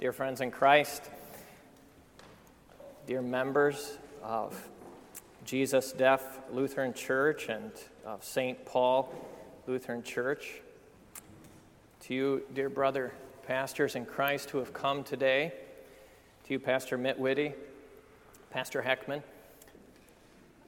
Dear friends in Christ, dear members of Jesus Deaf Lutheran Church and of St. Paul Lutheran Church, to you, dear brother pastors in Christ who have come today, to you, Pastor Mitt Whitty, Pastor Heckman,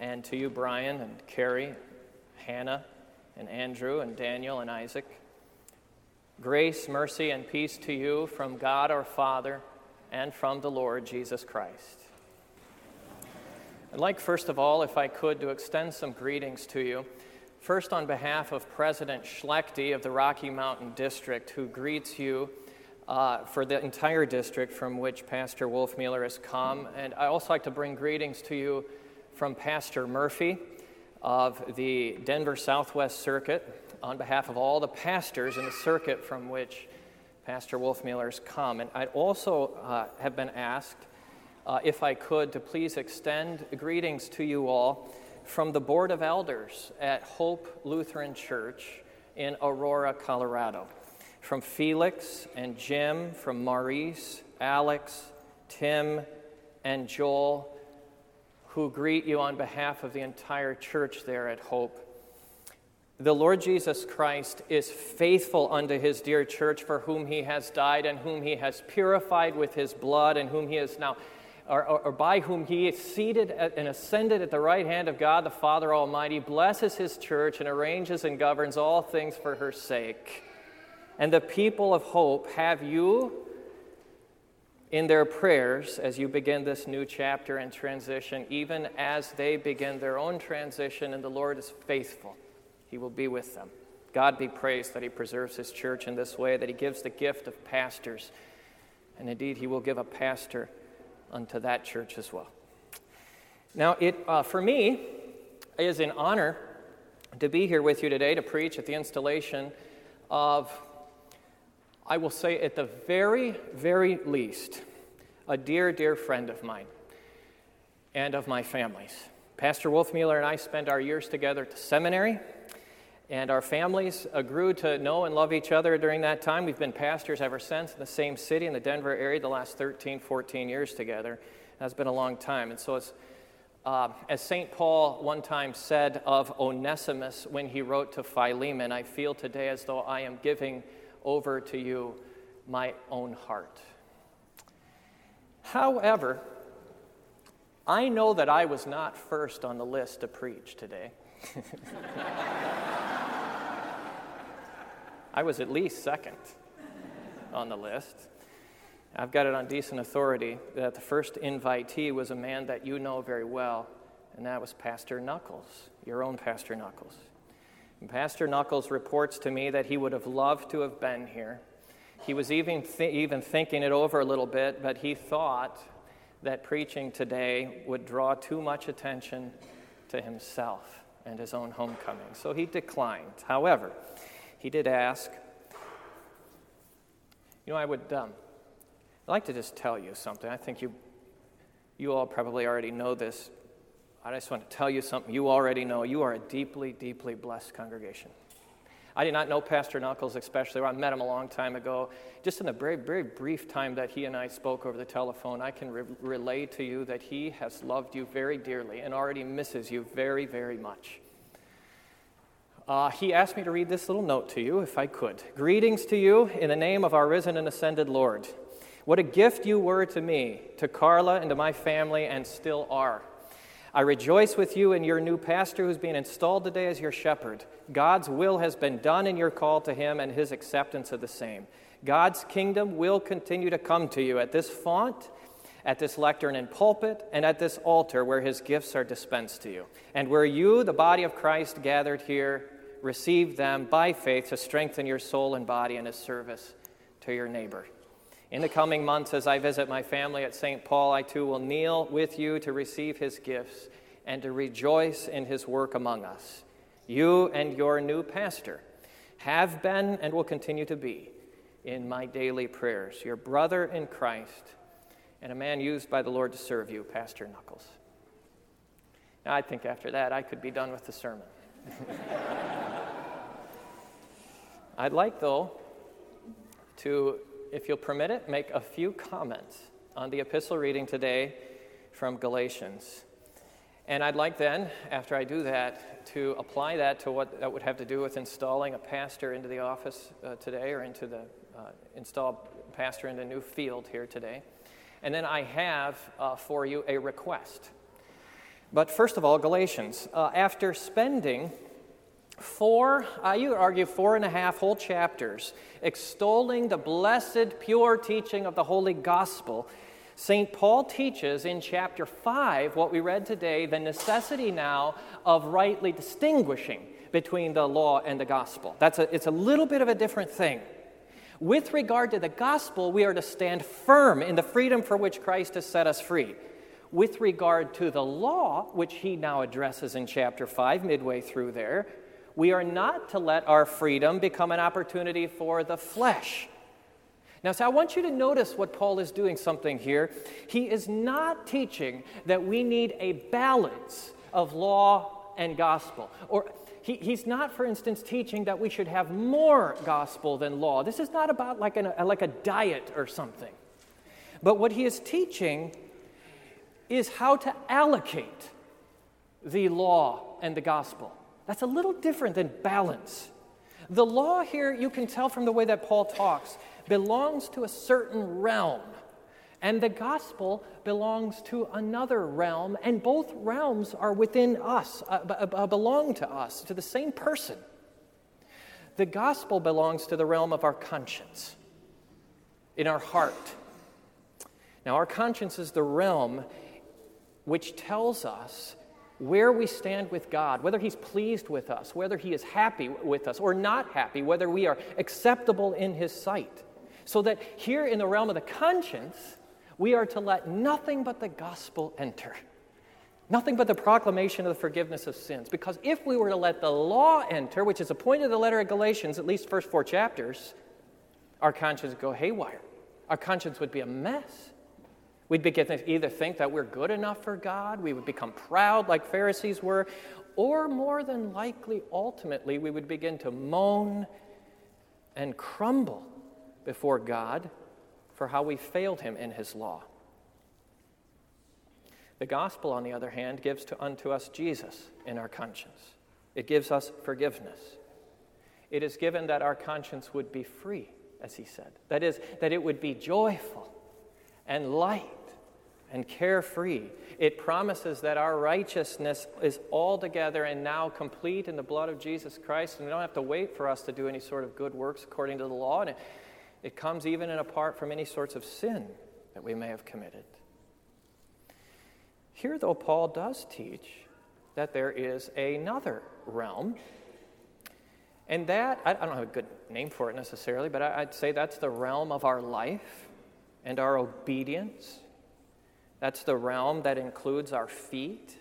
and to you, Bryan and Carrie, Hannah, and Andrew, and Daniel, and Isaac. Grace, mercy, and peace to you from God our Father and from the Lord Jesus Christ. I'd like, first of all, if I could, to extend some greetings to you. First, on behalf of President Schlechte of the Rocky Mountain District, who greets you uh, for the entire district from which Pastor Wolfmueller has come. And I also like to bring greetings to you from Pastor Murphy of the Denver Southwest Circuit on behalf of all the pastors in the circuit from which Pastor Wolfmueller has come. And I'd also uh, have been asked, uh, if I could, to please extend greetings to you all from the Board of Elders at Hope Lutheran Church in Aurora, Colorado. From Felix and Jim, from Maurice, Alex, Tim, and Joel, who greet you on behalf of the entire church there at Hope the Lord Jesus Christ is faithful unto his dear church for whom he has died and whom he has purified with his blood and whom he is now, or, or, or, by whom he is seated at, and ascended at the right hand of God the Father Almighty, blesses his church and arranges and governs all things for her sake. And the people of hope have you in their prayers as you begin this new chapter and transition, even as they begin their own transition, and the Lord is faithful. He will be with them. God be praised that He preserves His church in this way, that He gives the gift of pastors. And indeed, He will give a pastor unto that church as well. Now, it, uh, for me, is an honor to be here with you today to preach at the installation of, I will say at the very, very least, a dear, dear friend of mine and of my family's. Pastor Wolfmueller and I spent our years together at the seminary. And our families grew to know and love each other during that time. We've been pastors ever since in the same city in the Denver area the last 13, 14 years together. That's been a long time. And so, uh, as St. Paul one time said of Onesimus when he wrote to Philemon, I feel today as though I am giving over to you my own heart. However, I know that I was not first on the list to preach today. I was at least second on the list. I've got it on decent authority that the first invitee was a man that you know very well, and that was Pastor Knuckles, your own Pastor Knuckles. And Pastor Knuckles reports to me that he would have loved to have been here. He was even, th- even thinking it over a little bit, but he thought that preaching today would draw too much attention to himself and his own homecoming. So he declined. However, he did ask. You know, I would um, I'd like to just tell you something. I think you, you all probably already know this. I just want to tell you something you already know. You are a deeply, deeply blessed congregation. I did not know Pastor Knuckles, especially. I met him a long time ago. Just in the very, very brief time that he and I spoke over the telephone, I can re- relay to you that he has loved you very dearly and already misses you very, very much uh, he asked me to read this little note to you, if I could. Greetings to you in the name of our risen and ascended Lord. What a gift you were to me, to Carla, and to my family, and still are. I rejoice with you and your new pastor who's being installed today as your shepherd. God's will has been done in your call to him and his acceptance of the same. God's kingdom will continue to come to you at this font, at this lectern and pulpit, and at this altar where his gifts are dispensed to you. And where you, the body of Christ, gathered here, receive them by faith to strengthen your soul and body in his service to your neighbor. In the coming months, as I visit my family at St. Paul, I too will kneel with you to receive his gifts and to rejoice in his work among us. You and your new pastor have been and will continue to be in my daily prayers, your brother in Christ and a man used by the Lord to serve you, Pastor Knuckles. Now, I think after that I could be done with the sermon. I'd like, though, to if you'll permit it, make a few comments on the epistle reading today from Galatians. And I'd like then, after I do that, to apply that to what that would have to do with installing a pastor into the office uh, today or into the uh, install pastor in a new field here today. And then I have uh, for you a request. But first of all, Galatians. Uh, after spending four, uh, you would argue, four and a half whole chapters extolling the blessed, pure teaching of the Holy Gospel, St. Paul teaches in chapter 5, what we read today, the necessity now of rightly distinguishing between the law and the gospel. That's a, it's a little bit of a different thing. With regard to the gospel, we are to stand firm in the freedom for which Christ has set us free. With regard to the law, which he now addresses in chapter 5, midway through there, we are not to let our freedom become an opportunity for the flesh. Now, so I want you to notice what Paul is doing something here. He is not teaching that we need a balance of law and gospel. Or he, he's not, for instance, teaching that we should have more gospel than law. This is not about like, an, like a diet or something. But what he is teaching is how to allocate the law and the gospel. That's a little different than balance. The law here, you can tell from the way that Paul talks, belongs to a certain realm, and the gospel belongs to another realm, and both realms are within us, uh, uh, belong to us, to the same person. The gospel belongs to the realm of our conscience, in our heart. Now, our conscience is the realm which tells us where we stand with God, whether He's pleased with us, whether He is happy with us or not happy, whether we are acceptable in His sight. So that here in the realm of the conscience, we are to let nothing but the gospel enter. Nothing but the proclamation of the forgiveness of sins. Because if we were to let the law enter, which is the point of the letter of Galatians, at least first four chapters, our conscience would go haywire. Our conscience would be a mess. We'd begin to either think that we're good enough for God, we would become proud like Pharisees were, or more than likely, ultimately, we would begin to moan and crumble before God for how we failed him in his law. The gospel, on the other hand, gives to, unto us Jesus in our conscience. It gives us forgiveness. It is given that our conscience would be free, as he said. That is, that it would be joyful and light and carefree. It promises that our righteousness is altogether and now complete in the blood of Jesus Christ, and we don't have to wait for us to do any sort of good works according to the law. And it, it comes even and apart from any sorts of sin that we may have committed. Here, though, Paul does teach that there is another realm. And that, I don't have a good name for it necessarily, but I'd say that's the realm of our life and our obedience. That's the realm that includes our feet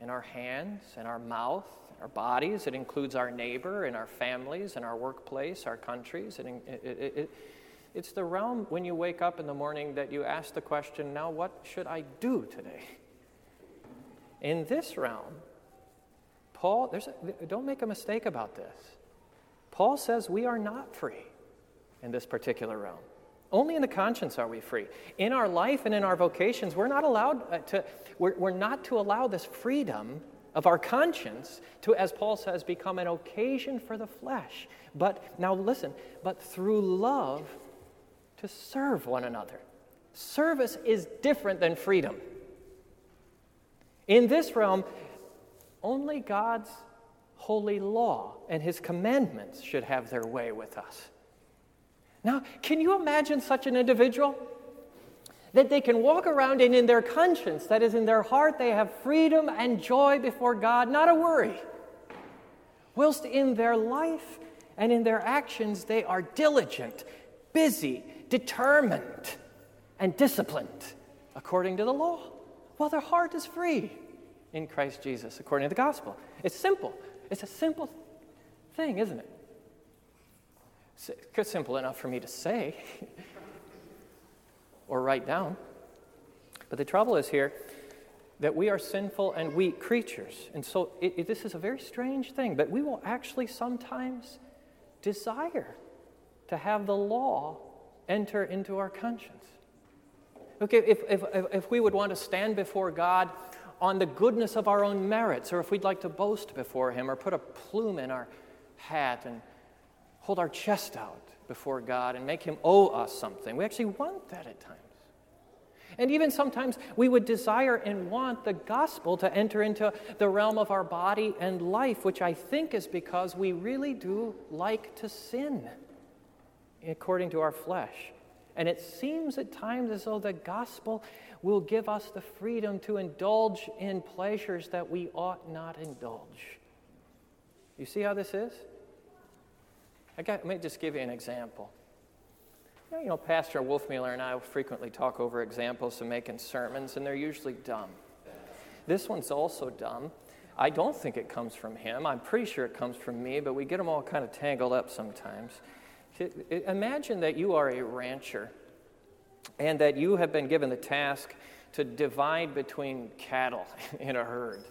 and our hands and our mouth our bodies, it includes our neighbor and our families and our workplace, our countries. It, it, it, it's the realm when you wake up in the morning that you ask the question, now what should I do today? In this realm, Paul, a, don't make a mistake about this. Paul says we are not free in this particular realm. Only in the conscience are we free. In our life and in our vocations, we're not allowed uh, to, we're, we're not to allow this freedom of our conscience to, as Paul says, become an occasion for the flesh. But now listen, but through love to serve one another. Service is different than freedom. In this realm, only God's holy law and his commandments should have their way with us. Now, can you imagine such an individual? that they can walk around and in their conscience, that is, in their heart, they have freedom and joy before God, not a worry. Whilst in their life and in their actions, they are diligent, busy, determined, and disciplined according to the law, while their heart is free in Christ Jesus according to the gospel. It's simple. It's a simple thing, isn't it? It's simple enough for me to say. or write down. But the trouble is here that we are sinful and weak creatures. And so it, it, this is a very strange thing, but we will actually sometimes desire to have the law enter into our conscience. Okay, if, if, if we would want to stand before God on the goodness of our own merits, or if we'd like to boast before Him, or put a plume in our hat and hold our chest out before God and make Him owe us something, we actually want that at times. And even sometimes we would desire and want the gospel to enter into the realm of our body and life, which I think is because we really do like to sin according to our flesh. And it seems at times as though the gospel will give us the freedom to indulge in pleasures that we ought not indulge. You see how this is? I got, let me just give you an example. You know, Pastor Wolfmueller and I frequently talk over examples of making sermons, and they're usually dumb. This one's also dumb. I don't think it comes from him. I'm pretty sure it comes from me, but we get them all kind of tangled up sometimes. Imagine that you are a rancher and that you have been given the task to divide between cattle in a herd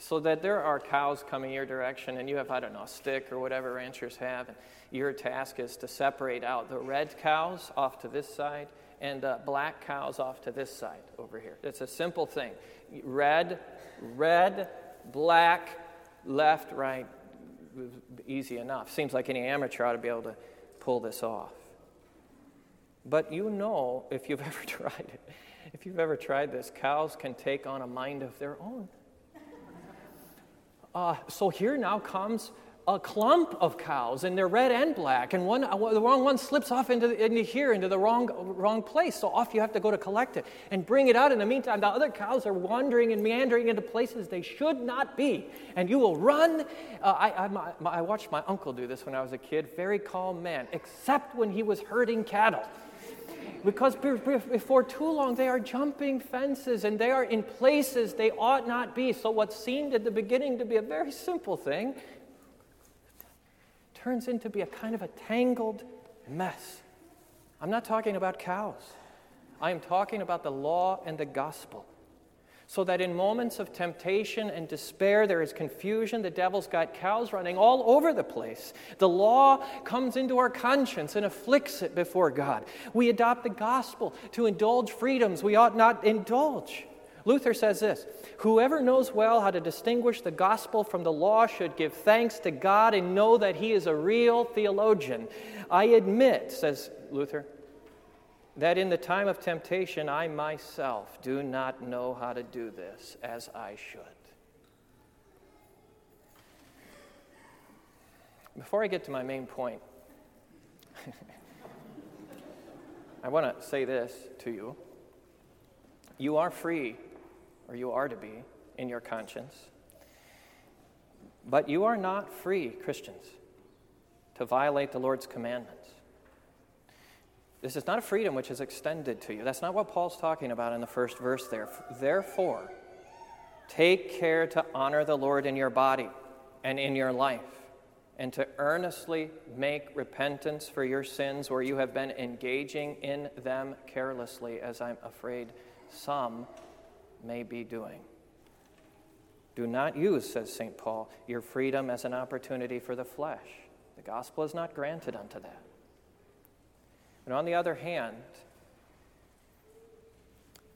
so that there are cows coming your direction and you have, I don't know, a stick or whatever ranchers have. And your task is to separate out the red cows off to this side and the black cows off to this side over here. It's a simple thing red, red, black, left, right. Easy enough. Seems like any amateur ought to be able to pull this off. But you know, if you've ever tried it, if you've ever tried this, cows can take on a mind of their own. Uh, so here now comes a clump of cows, and they're red and black, and one, uh, the wrong one slips off into, the, into here, into the wrong, wrong place. So off you have to go to collect it and bring it out. In the meantime, the other cows are wandering and meandering into places they should not be, and you will run. Uh, I, I, my, I watched my uncle do this when I was a kid, very calm man, except when he was herding cattle because before too long they are jumping fences and they are in places they ought not be. So, what seemed at the beginning to be a very simple thing turns into be a kind of a tangled mess. I'm not talking about cows, I am talking about the law and the gospel so that in moments of temptation and despair, there is confusion. The devil's got cows running all over the place. The law comes into our conscience and afflicts it before God. We adopt the gospel to indulge freedoms we ought not indulge. Luther says this Whoever knows well how to distinguish the gospel from the law should give thanks to God and know that he is a real theologian. I admit, says Luther, that in the time of temptation I myself do not know how to do this as I should. Before I get to my main point, I want to say this to you. You are free, or you are to be, in your conscience. But you are not free, Christians, to violate the Lord's commandments. This is not a freedom which is extended to you. That's not what Paul's talking about in the first verse there. Therefore, take care to honor the Lord in your body and in your life, and to earnestly make repentance for your sins where you have been engaging in them carelessly, as I'm afraid some may be doing. Do not use, says St. Paul, your freedom as an opportunity for the flesh. The gospel is not granted unto that. And on the other hand,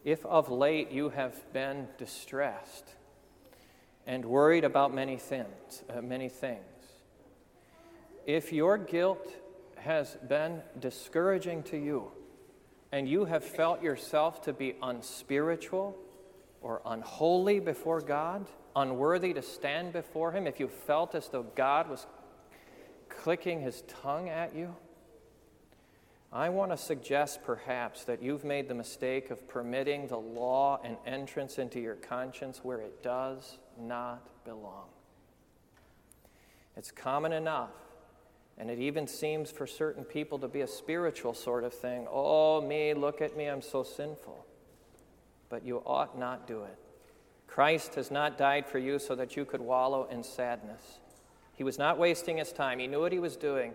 if of late you have been distressed and worried about many things, uh, many things, if your guilt has been discouraging to you and you have felt yourself to be unspiritual or unholy before God, unworthy to stand before Him, if you felt as though God was clicking His tongue at you, I want to suggest perhaps that you've made the mistake of permitting the law an entrance into your conscience where it does not belong. It's common enough, and it even seems for certain people to be a spiritual sort of thing. Oh, me, look at me, I'm so sinful. But you ought not do it. Christ has not died for you so that you could wallow in sadness. He was not wasting his time, he knew what he was doing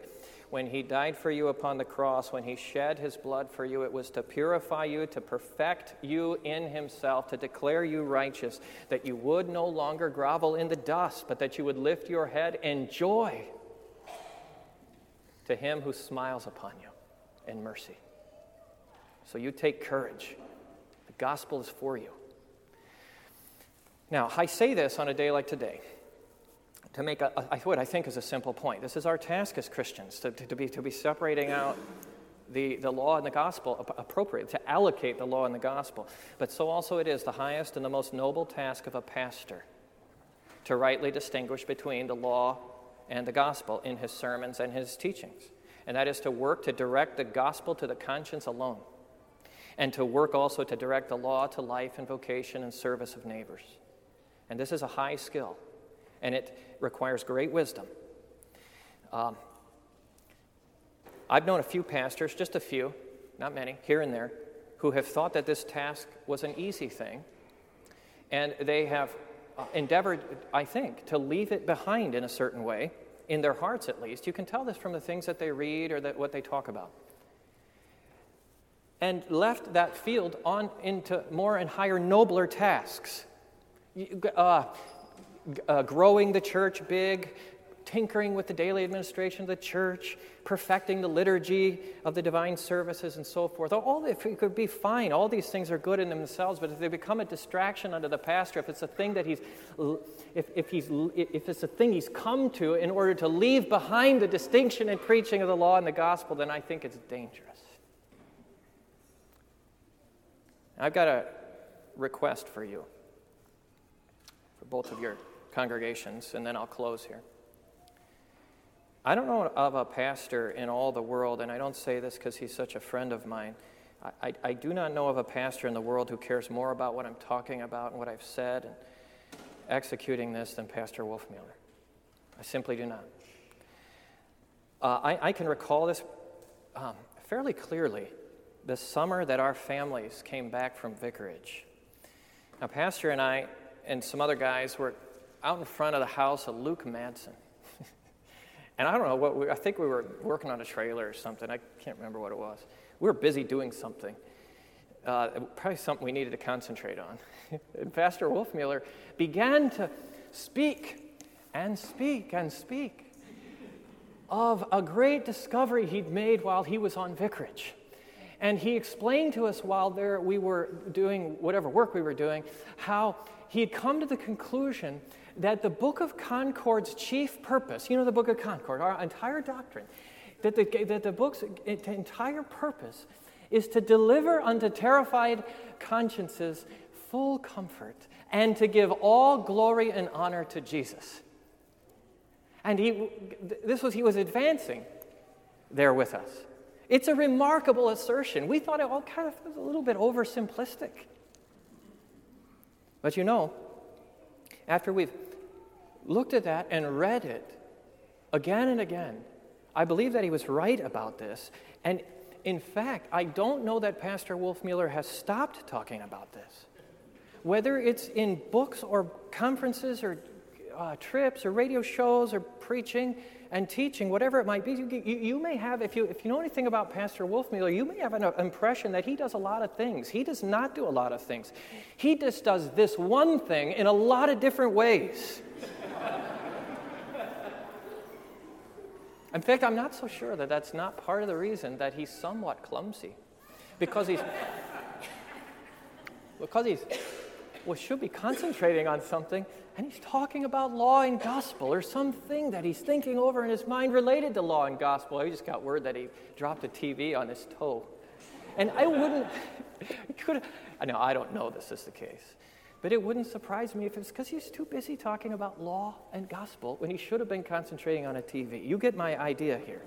when he died for you upon the cross, when he shed his blood for you, it was to purify you, to perfect you in himself, to declare you righteous, that you would no longer grovel in the dust, but that you would lift your head in joy to him who smiles upon you in mercy. So you take courage. The gospel is for you. Now, I say this on a day like today to make a, a, what I think is a simple point. This is our task as Christians to, to, to, be, to be separating out the, the law and the gospel appropriate, to allocate the law and the gospel. But so also it is the highest and the most noble task of a pastor to rightly distinguish between the law and the gospel in his sermons and his teachings. And that is to work to direct the gospel to the conscience alone, and to work also to direct the law to life and vocation and service of neighbors. And this is a high skill, and it requires great wisdom. Um, I've known a few pastors, just a few, not many, here and there, who have thought that this task was an easy thing, and they have uh, endeavored, I think, to leave it behind in a certain way, in their hearts at least. You can tell this from the things that they read or that, what they talk about. And left that field on into more and higher, nobler tasks. Uh, uh, growing the church big, tinkering with the daily administration of the church, perfecting the liturgy of the divine services, and so forth. All if it could be fine. All these things are good in themselves, but if they become a distraction under the pastor, if it's a thing that he's, if, if he's, if it's a thing he's come to in order to leave behind the distinction and preaching of the law and the gospel, then I think it's dangerous. I've got a request for you, both of your congregations, and then I'll close here. I don't know of a pastor in all the world, and I don't say this because he's such a friend of mine. I, I, I, do not know of a pastor in the world who cares more about what I'm talking about and what I've said and executing this than Pastor Wolfmueller. I simply do not. Uh, I, I, can recall this um, fairly clearly the summer that our families came back from vicarage. Now, Pastor and I and some other guys were out in front of the house of Luke Madsen. and I don't know what we, I think we were working on a trailer or something. I can't remember what it was. We were busy doing something. Uh, probably something we needed to concentrate on. and Pastor Wolfmueller began to speak and speak and speak of a great discovery he'd made while he was on vicarage. And he explained to us while there we were doing whatever work we were doing, how he had come to the conclusion that the Book of Concord's chief purpose, you know, the Book of Concord, our entire doctrine, that the, that the book's entire purpose is to deliver unto terrified consciences full comfort and to give all glory and honor to Jesus. And he, this was, he was advancing there with us. It's a remarkable assertion. We thought it all kind of was a little bit oversimplistic. But you know, after we've looked at that and read it again and again, I believe that he was right about this. And in fact, I don't know that Pastor Wolfmueller has stopped talking about this. Whether it's in books or conferences or uh, trips or radio shows or preaching and teaching, whatever it might be, you, you, you, may have, if you, if you know anything about Pastor Wolfmueller, you may have an impression that he does a lot of things. He does not do a lot of things. He just does this one thing in a lot of different ways. In fact, I'm not so sure that that's not part of the reason that he's somewhat clumsy. Because he's, because he's, well, should be concentrating on something, and he's talking about law and gospel or something that he's thinking over in his mind related to law and gospel. I just got word that he dropped a TV on his toe. And I wouldn't, could I know, I don't know this is the case. But it wouldn't surprise me if it's because he's too busy talking about law and gospel when he should have been concentrating on a TV. You get my idea here.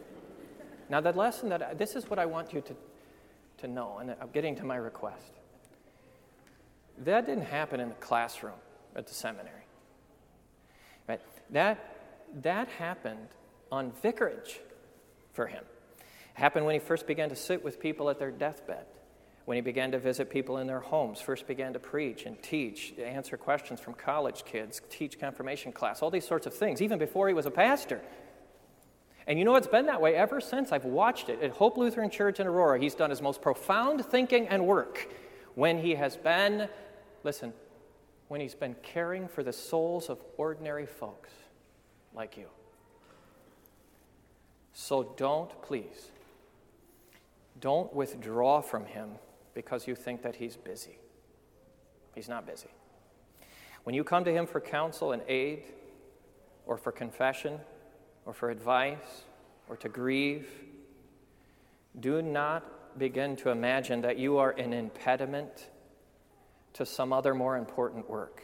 Now, that lesson that I, this is what I want you to, to know, and I'm getting to my request. That didn't happen in the classroom at the seminary. Right? That, that happened on vicarage for him. It happened when he first began to sit with people at their deathbed when he began to visit people in their homes, first began to preach and teach, answer questions from college kids, teach confirmation class, all these sorts of things, even before he was a pastor. And you know it's been that way ever since I've watched it. At Hope Lutheran Church in Aurora, he's done his most profound thinking and work when he has been, listen, when he's been caring for the souls of ordinary folks like you. So don't, please, don't withdraw from him because you think that he's busy. He's not busy. When you come to him for counsel and aid, or for confession, or for advice, or to grieve, do not begin to imagine that you are an impediment to some other more important work.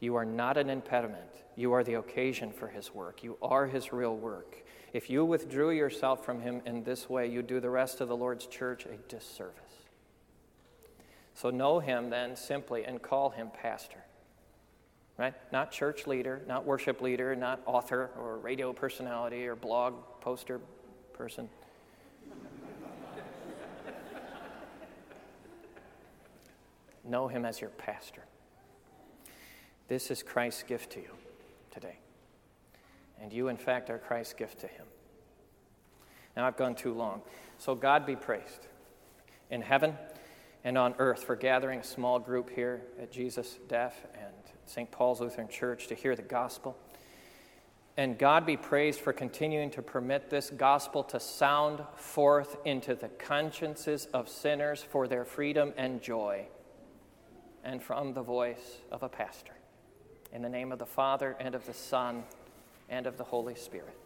You are not an impediment. You are the occasion for his work. You are his real work. If you withdrew yourself from him in this way, you do the rest of the Lord's church a disservice. So know him then simply and call him pastor. Right? Not church leader, not worship leader, not author or radio personality or blog poster person. Know him as your pastor. This is Christ's gift to you today. And you, in fact, are Christ's gift to him. Now, I've gone too long. So, God be praised in heaven and on earth for gathering a small group here at Jesus Deaf and St. Paul's Lutheran Church to hear the gospel. And God be praised for continuing to permit this gospel to sound forth into the consciences of sinners for their freedom and joy, and from the voice of a pastor. In the name of the Father, and of the Son, and of the Holy Spirit.